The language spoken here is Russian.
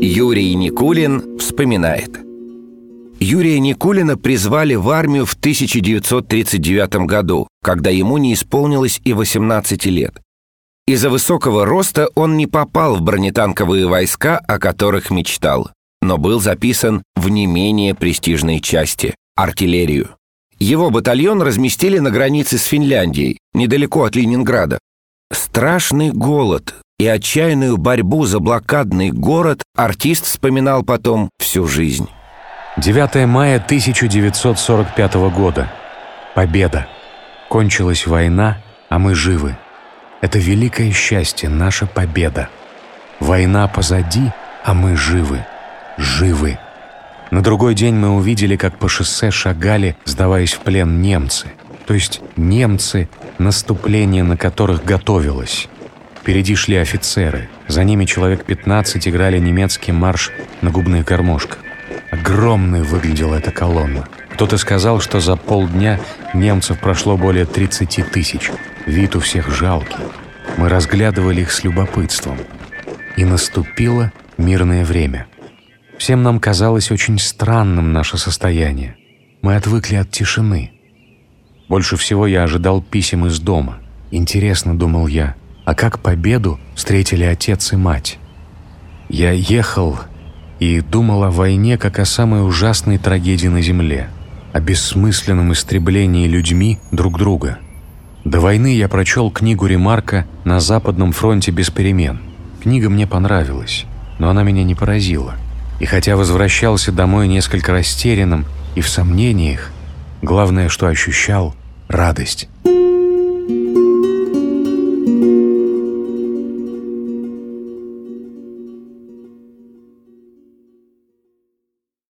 Юрий Никулин вспоминает. Юрия Никулина призвали в армию в 1939 году, когда ему не исполнилось и 18 лет. Из-за высокого роста он не попал в бронетанковые войска, о которых мечтал, но был записан в не менее престижной части – артиллерию. Его батальон разместили на границе с Финляндией, недалеко от Ленинграда. Страшный голод, и отчаянную борьбу за блокадный город артист вспоминал потом всю жизнь. 9 мая 1945 года. Победа. Кончилась война, а мы живы. Это великое счастье, наша победа. Война позади, а мы живы. Живы. На другой день мы увидели, как по шоссе шагали, сдаваясь в плен немцы. То есть немцы, наступление на которых готовилось. Впереди шли офицеры. За ними человек 15 играли немецкий марш на губных гармошках. Огромной выглядела эта колонна. Кто-то сказал, что за полдня немцев прошло более 30 тысяч. Вид у всех жалкий. Мы разглядывали их с любопытством. И наступило мирное время. Всем нам казалось очень странным наше состояние. Мы отвыкли от тишины. Больше всего я ожидал писем из дома. Интересно, думал я, а как победу встретили отец и мать. Я ехал и думал о войне как о самой ужасной трагедии на Земле, о бессмысленном истреблении людьми друг друга. До войны я прочел книгу Ремарка «На Западном фронте без перемен». Книга мне понравилась, но она меня не поразила. И хотя возвращался домой несколько растерянным и в сомнениях, главное, что ощущал – радость.